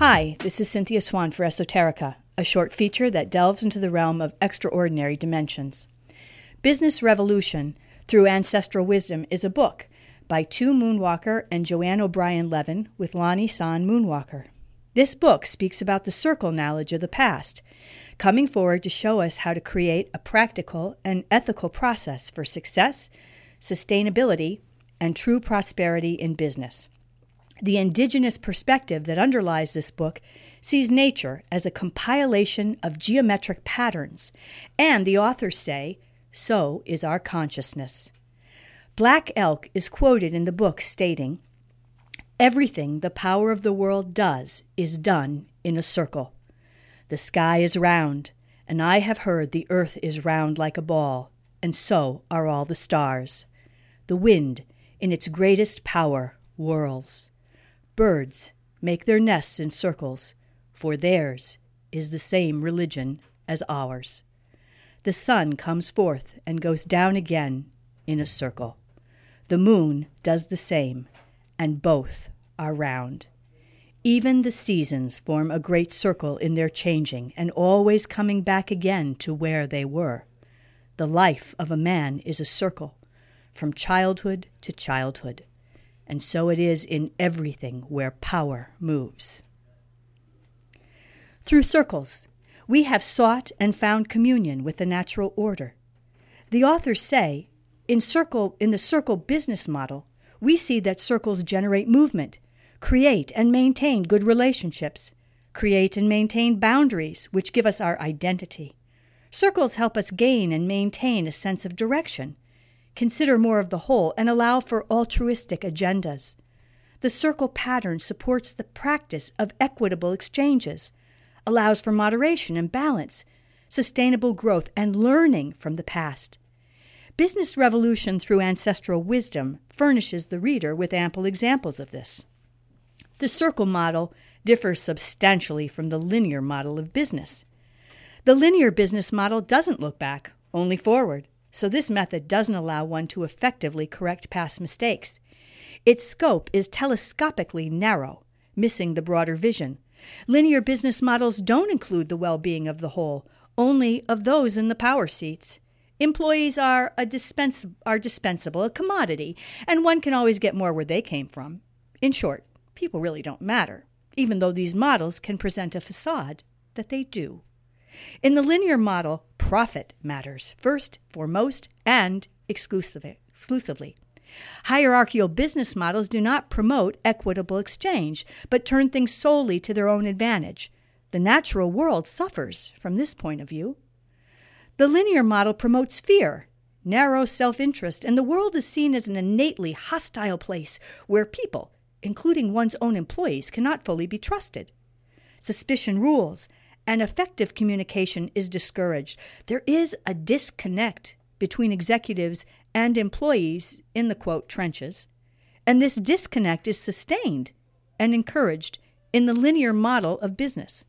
Hi, this is Cynthia Swan for Esoterica, a short feature that delves into the realm of extraordinary dimensions. Business Revolution Through Ancestral Wisdom is a book by Tu Moonwalker and Joanne O'Brien Levin with Lonnie San Moonwalker. This book speaks about the circle knowledge of the past, coming forward to show us how to create a practical and ethical process for success, sustainability, and true prosperity in business. The indigenous perspective that underlies this book sees nature as a compilation of geometric patterns, and the authors say, so is our consciousness. Black Elk is quoted in the book stating, Everything the power of the world does is done in a circle. The sky is round, and I have heard the earth is round like a ball, and so are all the stars. The wind, in its greatest power, whirls. Birds make their nests in circles, for theirs is the same religion as ours. The sun comes forth and goes down again in a circle. The moon does the same, and both are round. Even the seasons form a great circle in their changing and always coming back again to where they were. The life of a man is a circle, from childhood to childhood and so it is in everything where power moves. Through circles, we have sought and found communion with the natural order. The authors say, in, circle, in the circle business model, we see that circles generate movement, create and maintain good relationships, create and maintain boundaries which give us our identity. Circles help us gain and maintain a sense of direction consider more of the whole, and allow for altruistic agendas. The circle pattern supports the practice of equitable exchanges, allows for moderation and balance, sustainable growth, and learning from the past. Business Revolution through Ancestral Wisdom furnishes the reader with ample examples of this. The circle model differs substantially from the linear model of business. The linear business model doesn't look back, only forward so this method doesn't allow one to effectively correct past mistakes. Its scope is telescopically narrow, missing the broader vision. Linear business models don't include the well being of the whole, only of those in the power seats. Employees are, a dispens- are dispensable, a commodity, and one can always get more where they came from. In short, people really don't matter, even though these models can present a facade that they do. In the linear model, profit matters first, foremost, and exclusively. Hierarchical business models do not promote equitable exchange, but turn things solely to their own advantage. The natural world suffers from this point of view. The linear model promotes fear, narrow self interest, and the world is seen as an innately hostile place where people, including one's own employees, cannot fully be trusted. Suspicion rules, and effective communication is discouraged. There is a disconnect between executives and employees in the quote trenches, and this disconnect is sustained and encouraged in the linear model of business.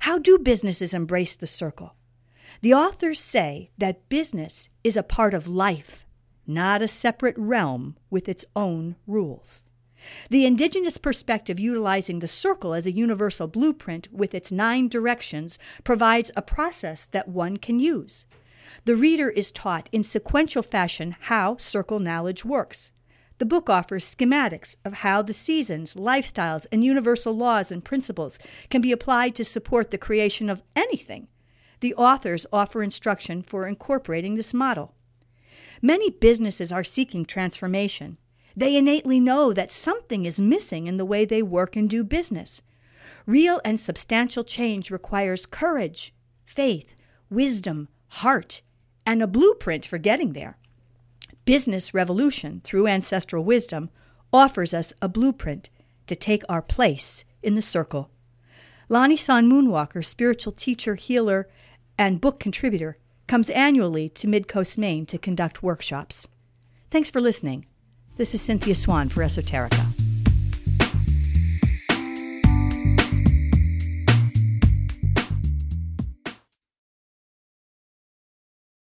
How do businesses embrace the circle? The authors say that business is a part of life, not a separate realm with its own rules. The indigenous perspective, utilizing the circle as a universal blueprint with its nine directions, provides a process that one can use. The reader is taught in sequential fashion how circle knowledge works. The book offers schematics of how the seasons, lifestyles, and universal laws and principles can be applied to support the creation of anything. The authors offer instruction for incorporating this model. Many businesses are seeking transformation. They innately know that something is missing in the way they work and do business. Real and substantial change requires courage, faith, wisdom, heart, and a blueprint for getting there. Business Revolution, through ancestral wisdom, offers us a blueprint to take our place in the circle. Lani San Moonwalker, spiritual teacher, healer, and book contributor, comes annually to Midcoast, Maine to conduct workshops. Thanks for listening. This is Cynthia Swan for Esoterica.